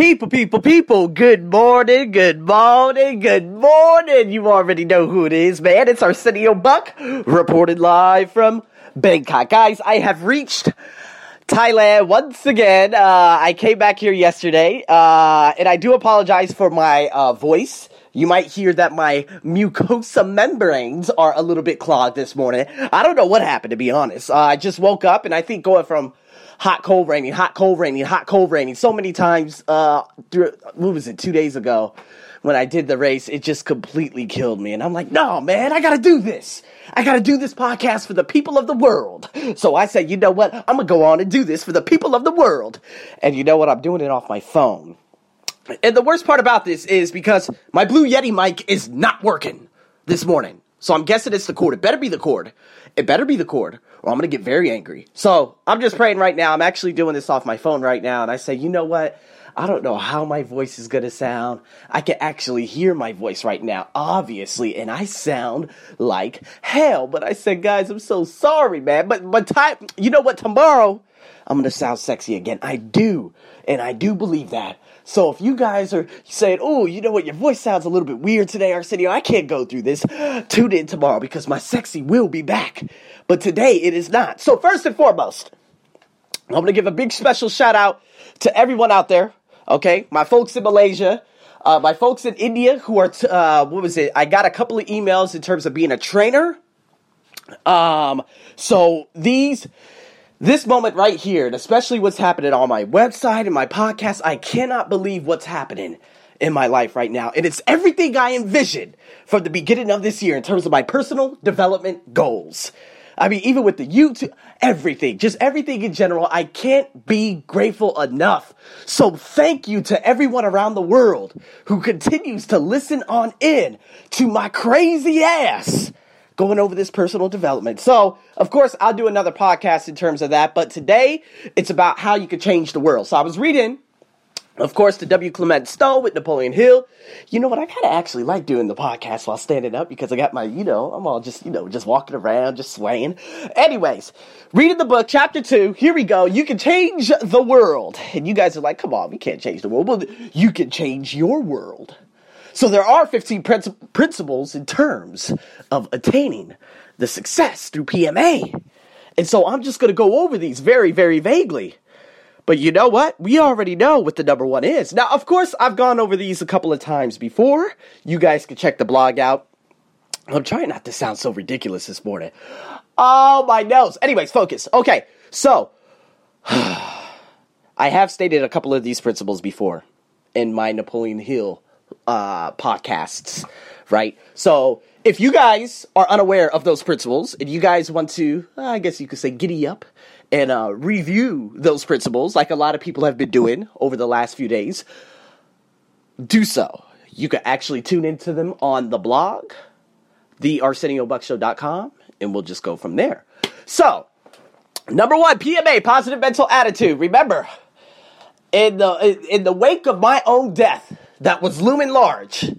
People, people, people, good morning, good morning, good morning. You already know who it is, man. It's Arsenio Buck, reported live from Bangkok. Guys, I have reached Thailand once again. Uh, I came back here yesterday, uh, and I do apologize for my uh, voice. You might hear that my mucosa membranes are a little bit clogged this morning. I don't know what happened, to be honest. Uh, I just woke up, and I think going from hot, cold, raining, hot, cold, raining, hot, cold, raining. So many times, uh, through, what was it, two days ago when I did the race, it just completely killed me. And I'm like, no, man, I gotta do this. I gotta do this podcast for the people of the world. So I said, you know what? I'm gonna go on and do this for the people of the world. And you know what? I'm doing it off my phone. And the worst part about this is because my Blue Yeti mic is not working this morning. So I'm guessing it's the cord. It better be the cord. It better be the cord, or I'm gonna get very angry. So I'm just praying right now. I'm actually doing this off my phone right now, and I say, you know what? I don't know how my voice is gonna sound. I can actually hear my voice right now, obviously, and I sound like hell. But I said, guys, I'm so sorry, man. But but time, you know what? Tomorrow, I'm gonna sound sexy again. I do, and I do believe that. So if you guys are saying, oh, you know what, your voice sounds a little bit weird today, Arsenio, I can't go through this, tune in tomorrow because my sexy will be back. But today it is not. So first and foremost, I'm going to give a big special shout out to everyone out there, okay? My folks in Malaysia, uh, my folks in India who are, t- uh, what was it? I got a couple of emails in terms of being a trainer. Um, so these this moment right here, and especially what's happening on my website and my podcast, I cannot believe what's happening in my life right now. And it's everything I envisioned from the beginning of this year in terms of my personal development goals. I mean, even with the YouTube, everything, just everything in general, I can't be grateful enough. So thank you to everyone around the world who continues to listen on in to my crazy ass going over this personal development. So, of course, I'll do another podcast in terms of that, but today it's about how you can change the world. So, I was reading, of course, the W. Clement Stone with Napoleon Hill. You know what? I kind of actually like doing the podcast while standing up because I got my, you know, I'm all just, you know, just walking around, just swaying. Anyways, reading the book, chapter two. Here we go. You can change the world. And you guys are like, come on, we can't change the world. Well, you can change your world. So there are 15 princi- principles in terms of attaining the success through PMA. And so I'm just going to go over these very, very vaguely. But you know what? We already know what the number one is. Now, of course, I've gone over these a couple of times before. You guys can check the blog out. I'm trying not to sound so ridiculous this morning. Oh, my nose. Anyways, focus. Okay, so I have stated a couple of these principles before in my Napoleon Hill uh, podcasts, right? So if you guys are unaware of those principles and you guys want to, I guess you could say, giddy up and uh, review those principles, like a lot of people have been doing over the last few days, do so. You can actually tune into them on the blog, thearseniobuckshow.com, and we'll just go from there. So, number one, PMA, positive mental attitude. Remember, in the in the wake of my own death, that was looming large.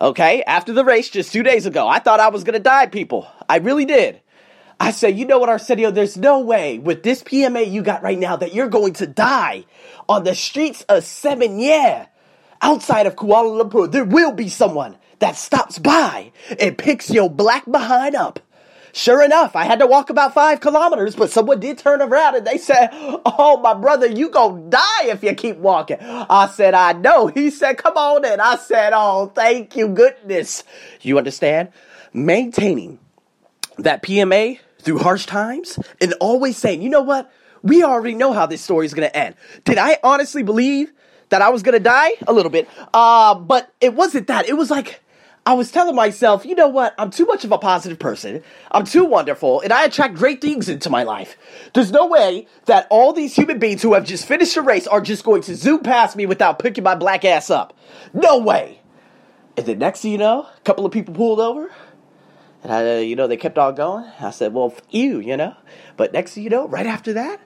Okay, after the race just two days ago, I thought I was gonna die, people. I really did. I said, you know what, Arsenio, there's no way with this PMA you got right now that you're going to die on the streets of Seven Yeah, outside of Kuala Lumpur. There will be someone that stops by and picks your black behind up Sure enough, I had to walk about five kilometers, but someone did turn around and they said, Oh, my brother, you gonna die if you keep walking. I said, I know. He said, Come on in. I said, Oh, thank you, goodness. You understand? Maintaining that PMA through harsh times and always saying, You know what? We already know how this story is gonna end. Did I honestly believe that I was gonna die? A little bit. Uh, but it wasn't that. It was like, I was telling myself, you know what? I'm too much of a positive person. I'm too wonderful, and I attract great things into my life. There's no way that all these human beings who have just finished a race are just going to zoom past me without picking my black ass up. No way. And then next thing you know, a couple of people pulled over. And I, uh, you know, they kept on going. I said, well, you, you know. But next thing you know, right after that,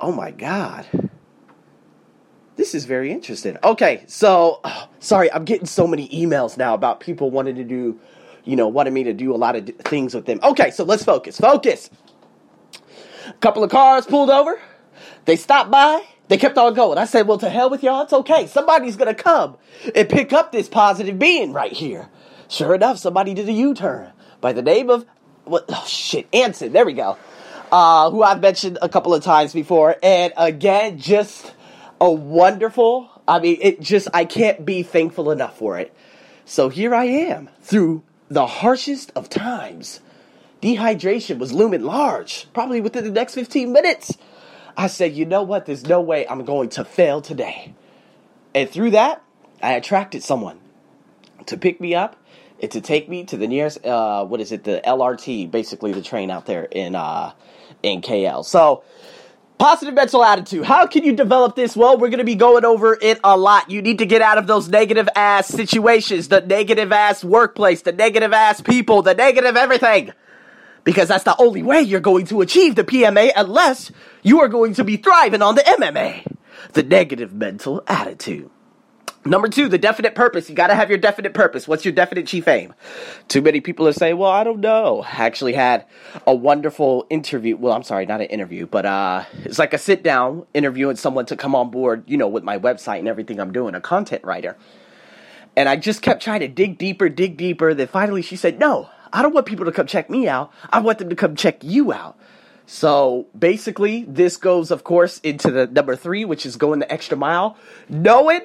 oh my God this is very interesting. Okay, so oh, sorry, I'm getting so many emails now about people wanting to do, you know, wanting me to do a lot of things with them. Okay, so let's focus. Focus. A couple of cars pulled over. They stopped by. They kept on going. I said, well, to hell with y'all. It's okay. Somebody's going to come and pick up this positive being right here. Sure enough, somebody did a U-turn by the name of, what, oh shit, Anson. There we go. Uh, who I've mentioned a couple of times before. And again, just a wonderful, I mean, it just, I can't be thankful enough for it. So here I am through the harshest of times. Dehydration was looming large, probably within the next 15 minutes. I said, you know what? There's no way I'm going to fail today. And through that, I attracted someone to pick me up and to take me to the nearest, uh, what is it, the LRT, basically the train out there in, uh, in KL. So, Positive mental attitude. How can you develop this? Well, we're going to be going over it a lot. You need to get out of those negative ass situations, the negative ass workplace, the negative ass people, the negative everything. Because that's the only way you're going to achieve the PMA unless you are going to be thriving on the MMA. The negative mental attitude. Number two, the definite purpose. You got to have your definite purpose. What's your definite chief aim? Too many people are saying, well, I don't know. I actually had a wonderful interview. Well, I'm sorry, not an interview, but uh, it's like a sit down interview interviewing someone to come on board, you know, with my website and everything I'm doing, a content writer. And I just kept trying to dig deeper, dig deeper. Then finally she said, no, I don't want people to come check me out. I want them to come check you out. So basically, this goes, of course, into the number three, which is going the extra mile. Knowing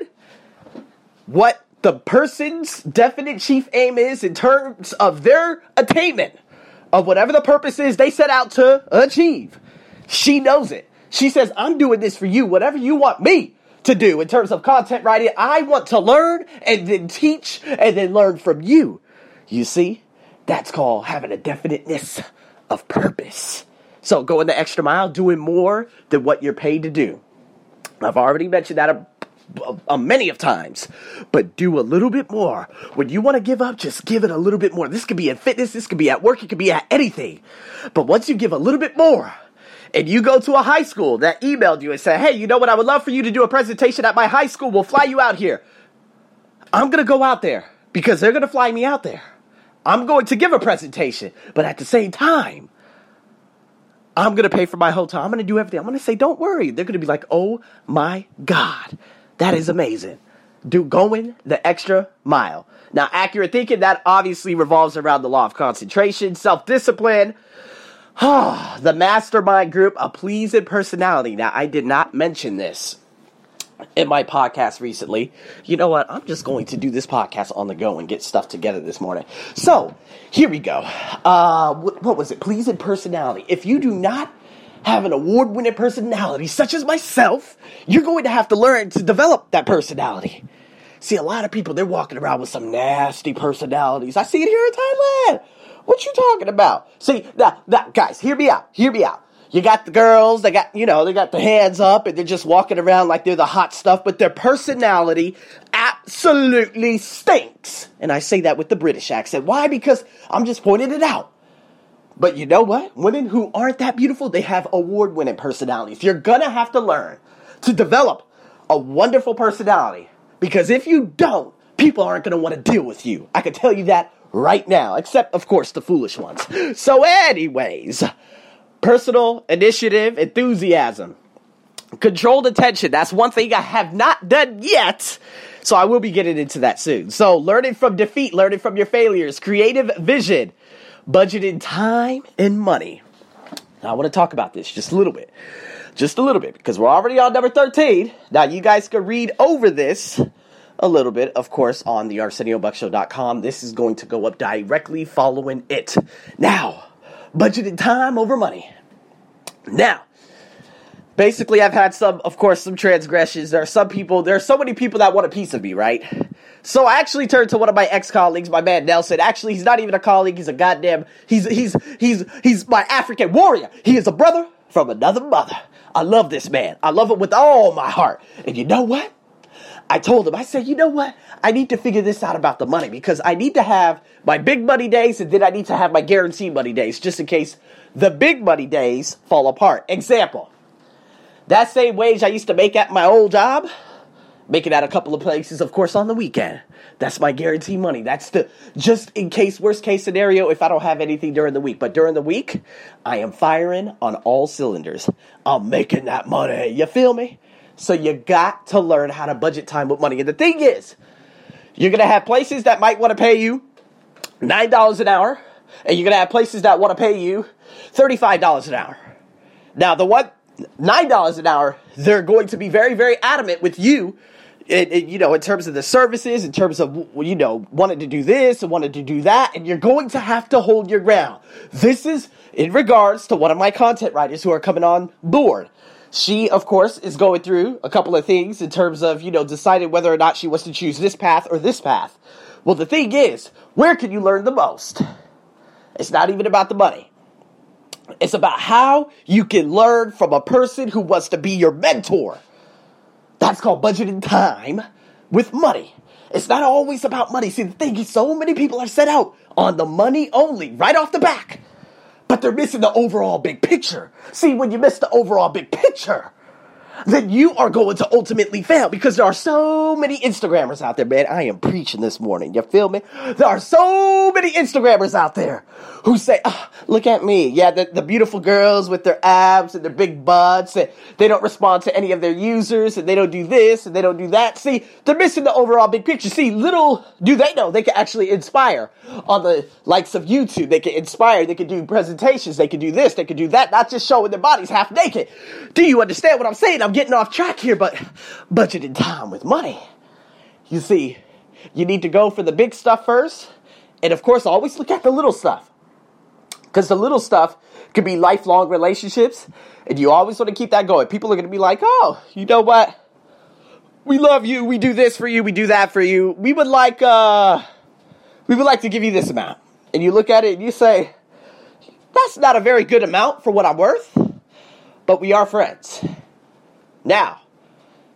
what the person's definite chief aim is in terms of their attainment of whatever the purpose is they set out to achieve. She knows it. She says, I'm doing this for you, whatever you want me to do in terms of content writing. I want to learn and then teach and then learn from you. You see, that's called having a definiteness of purpose. So going the extra mile, doing more than what you're paid to do. I've already mentioned that a uh, many of times, but do a little bit more. When you want to give up, just give it a little bit more. This could be in fitness, this could be at work, it could be at anything. But once you give a little bit more, and you go to a high school that emailed you and said, hey, you know what? I would love for you to do a presentation at my high school. We'll fly you out here. I'm going to go out there because they're going to fly me out there. I'm going to give a presentation, but at the same time, I'm going to pay for my hotel. I'm going to do everything. I'm going to say, don't worry. They're going to be like, oh my God. That is amazing. Do going the extra mile. Now, accurate thinking, that obviously revolves around the law of concentration, self discipline, the mastermind group, a pleasing personality. Now, I did not mention this in my podcast recently. You know what? I'm just going to do this podcast on the go and get stuff together this morning. So, here we go. Uh, what, what was it? Pleasing personality. If you do not have an award winning personality such as myself, you're going to have to learn to develop that personality. See, a lot of people, they're walking around with some nasty personalities. I see it here in Thailand. What you talking about? See, now, now, guys, hear me out. Hear me out. You got the girls, they got, you know, they got the hands up and they're just walking around like they're the hot stuff, but their personality absolutely stinks. And I say that with the British accent. Why? Because I'm just pointing it out. But you know what? Women who aren't that beautiful, they have award winning personalities. You're gonna have to learn to develop a wonderful personality. Because if you don't, people aren't gonna wanna deal with you. I can tell you that right now, except, of course, the foolish ones. So, anyways, personal initiative, enthusiasm, controlled attention. That's one thing I have not done yet. So, I will be getting into that soon. So, learning from defeat, learning from your failures, creative vision budgeting time and money. Now, I want to talk about this just a little bit. Just a little bit, because we're already on number 13. Now, you guys can read over this a little bit, of course, on the ArsenioBuckShow.com. This is going to go up directly following it. Now, budgeted time over money. Now, basically, I've had some, of course, some transgressions. There are some people, there are so many people that want a piece of me, right? So I actually turned to one of my ex-colleagues, my man Nelson. Actually, he's not even a colleague. He's a goddamn, he's, he's, he's, he's my African warrior. He is a brother from another mother. I love this man. I love him with all my heart. And you know what? I told him, I said, you know what? I need to figure this out about the money because I need to have my big money days and then I need to have my guaranteed money days just in case the big money days fall apart. Example. That same wage I used to make at my old job, make it at a couple of places, of course, on the weekend. That's my guarantee money. That's the just in case, worst case scenario, if I don't have anything during the week. But during the week, I am firing on all cylinders. I'm making that money. You feel me? So you got to learn how to budget time with money. And the thing is, you're going to have places that might want to pay you $9 an hour, and you're going to have places that want to pay you $35 an hour. Now, the one $9 an hour, they're going to be very, very adamant with you it, it, you know, in terms of the services, in terms of, you know, wanted to do this and wanted to do that, and you're going to have to hold your ground. This is in regards to one of my content writers who are coming on board. She, of course, is going through a couple of things in terms of, you know, deciding whether or not she wants to choose this path or this path. Well, the thing is, where can you learn the most? It's not even about the money. It's about how you can learn from a person who wants to be your mentor. That's called budgeting time with money. It's not always about money. See, the thing is, so many people are set out on the money only, right off the back but they're missing the overall big picture. See, when you miss the overall big picture, then you are going to ultimately fail because there are so many Instagrammers out there, man. I am preaching this morning. You feel me? There are so many Instagrammers out there who say, oh, look at me. Yeah, the, the beautiful girls with their abs and their big butts and they don't respond to any of their users and they don't do this and they don't do that. See, they're missing the overall big picture. See, little do they know they can actually inspire on the likes of YouTube. They can inspire. They can do presentations. They can do this. They can do that. Not just showing their bodies half naked. Do you understand what I'm saying? I'm I'm getting off track here, but budgeting time with money. You see, you need to go for the big stuff first. And of course, always look at the little stuff. Because the little stuff could be lifelong relationships. And you always want to keep that going. People are going to be like, oh, you know what? We love you. We do this for you. We do that for you. We would like, uh, we would like to give you this amount. And you look at it and you say, that's not a very good amount for what I'm worth, but we are friends. Now,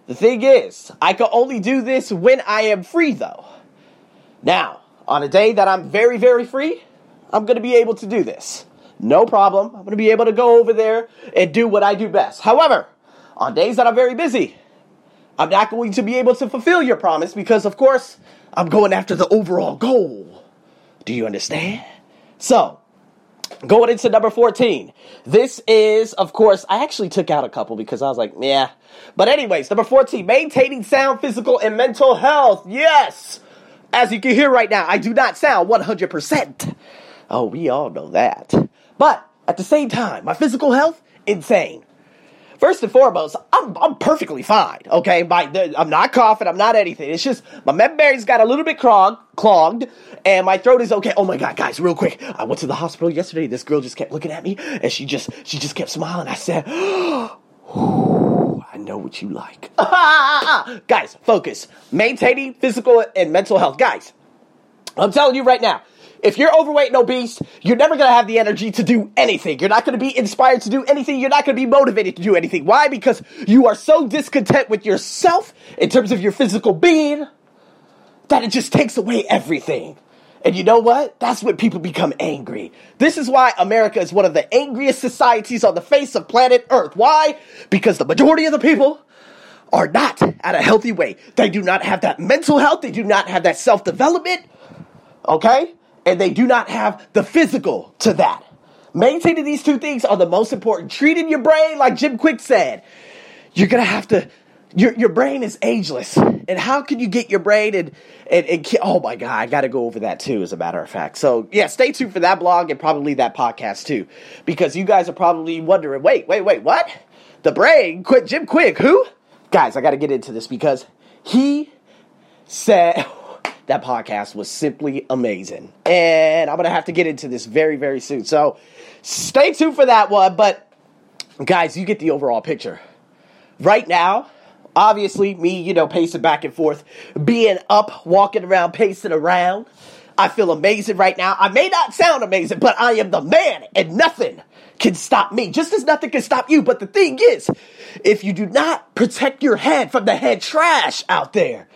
the thing is, I can only do this when I am free, though. Now, on a day that I'm very, very free, I'm going to be able to do this. No problem. I'm going to be able to go over there and do what I do best. However, on days that I'm very busy, I'm not going to be able to fulfill your promise because, of course, I'm going after the overall goal. Do you understand? So, Going into number 14. This is, of course, I actually took out a couple because I was like, yeah. But, anyways, number 14, maintaining sound physical and mental health. Yes! As you can hear right now, I do not sound 100%. Oh, we all know that. But, at the same time, my physical health, insane. First and foremost, I'm, I'm perfectly fine, okay? My, I'm not coughing, I'm not anything. It's just my membrane's got a little bit clogged, clogged, and my throat is okay. Oh my god, guys, real quick. I went to the hospital yesterday. This girl just kept looking at me, and she just she just kept smiling. I said, I know what you like. guys, focus. Maintaining physical and mental health. Guys, I'm telling you right now, if you're overweight and obese, you're never going to have the energy to do anything. You're not going to be inspired to do anything. You're not going to be motivated to do anything. Why? Because you are so discontent with yourself in terms of your physical being that it just takes away everything. And you know what? That's when people become angry. This is why America is one of the angriest societies on the face of planet Earth. Why? Because the majority of the people are not at a healthy way. They do not have that mental health. They do not have that self development. Okay? And they do not have the physical to that. Maintaining these two things are the most important. Treating your brain, like Jim Kwik said, you're gonna have to. Your your brain is ageless, and how can you get your brain and and, and oh my god, I got to go over that too. As a matter of fact, so yeah, stay tuned for that blog and probably that podcast too, because you guys are probably wondering, wait, wait, wait, what? The brain quit Jim Kwik? Who? Guys, I got to get into this because he said that podcast was simply amazing. And I'm going to have to get into this very, very soon. So stay tuned for that one. But guys, you get the overall picture. Right now, obviously, me, you know, pacing back and forth, being up, walking around, pacing around. I feel amazing right now. I may not sound amazing, but I am the man, and nothing can stop me, just as nothing can stop you. But the thing is, if you do not protect your head from the head trash out there,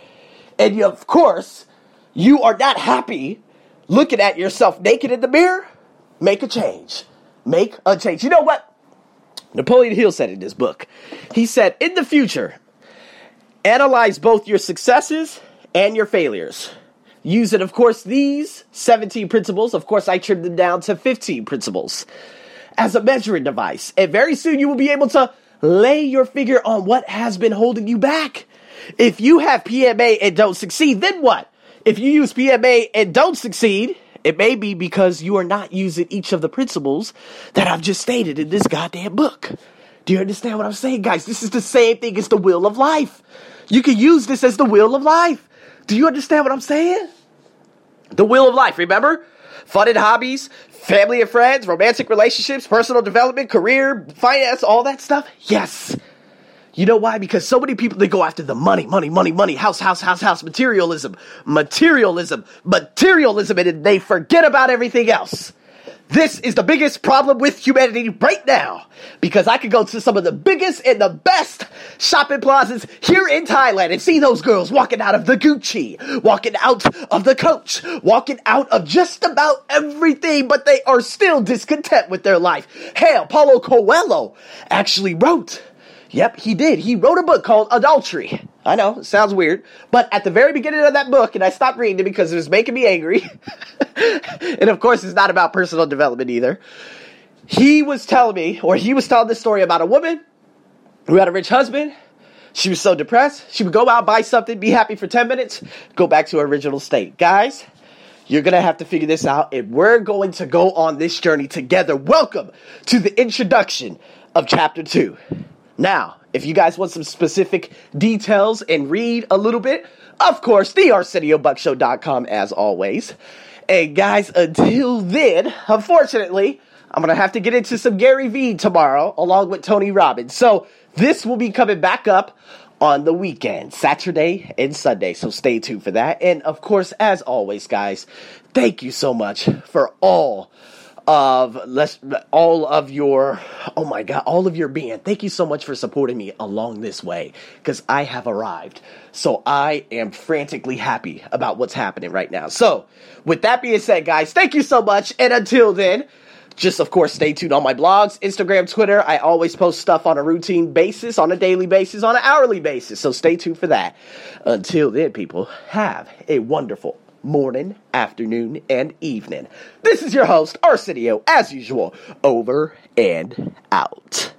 and you, of course, you are not happy looking at yourself naked in the mirror, make a change. Make a change. You know what? Napoleon Hill said in his book. He said, in the future, analyze both your successes and your failures. Using, of course, these 17 principles, of course, I trimmed them down to 15 principles as a measuring device. And very soon you will be able to lay your finger on what has been holding you back. If you have PMA and don't succeed, then what? If you use PMA and don't succeed, it may be because you are not using each of the principles that I've just stated in this goddamn book. Do you understand what I'm saying, guys? This is the same thing as the wheel of life. You can use this as the wheel of life. Do you understand what I'm saying? The wheel of life, remember? Fun and hobbies, family and friends, romantic relationships, personal development, career, finance, all that stuff. Yes. You know why? Because so many people they go after the money, money, money, money, house, house, house, house, materialism, materialism, materialism, and they forget about everything else. This is the biggest problem with humanity right now because I could go to some of the biggest and the best shopping plazas here in Thailand and see those girls walking out of the Gucci, walking out of the Coach, walking out of just about everything, but they are still discontent with their life. Hell, Paulo Coelho actually wrote Yep, he did. He wrote a book called Adultery. I know, it sounds weird. But at the very beginning of that book, and I stopped reading it because it was making me angry. and of course, it's not about personal development either. He was telling me, or he was telling this story about a woman who had a rich husband. She was so depressed. She would go out, buy something, be happy for 10 minutes, go back to her original state. Guys, you're going to have to figure this out, and we're going to go on this journey together. Welcome to the introduction of chapter 2. Now, if you guys want some specific details and read a little bit, of course, the ArsenioBuckshow.com as always. And guys, until then, unfortunately, I'm gonna have to get into some Gary Vee tomorrow, along with Tony Robbins. So this will be coming back up on the weekend, Saturday and Sunday. So stay tuned for that. And of course, as always, guys, thank you so much for all of let's all of your oh my god all of your being. Thank you so much for supporting me along this way because i have arrived. So i am frantically happy about what's happening right now. So with that being said guys thank you so much and until then just of course stay tuned on my blogs instagram twitter. I always post stuff on a routine basis on a daily basis on an hourly basis. So stay tuned for that. Until then people have a wonderful morning, afternoon, and evening. This is your host, Arsenio, as usual, over and out.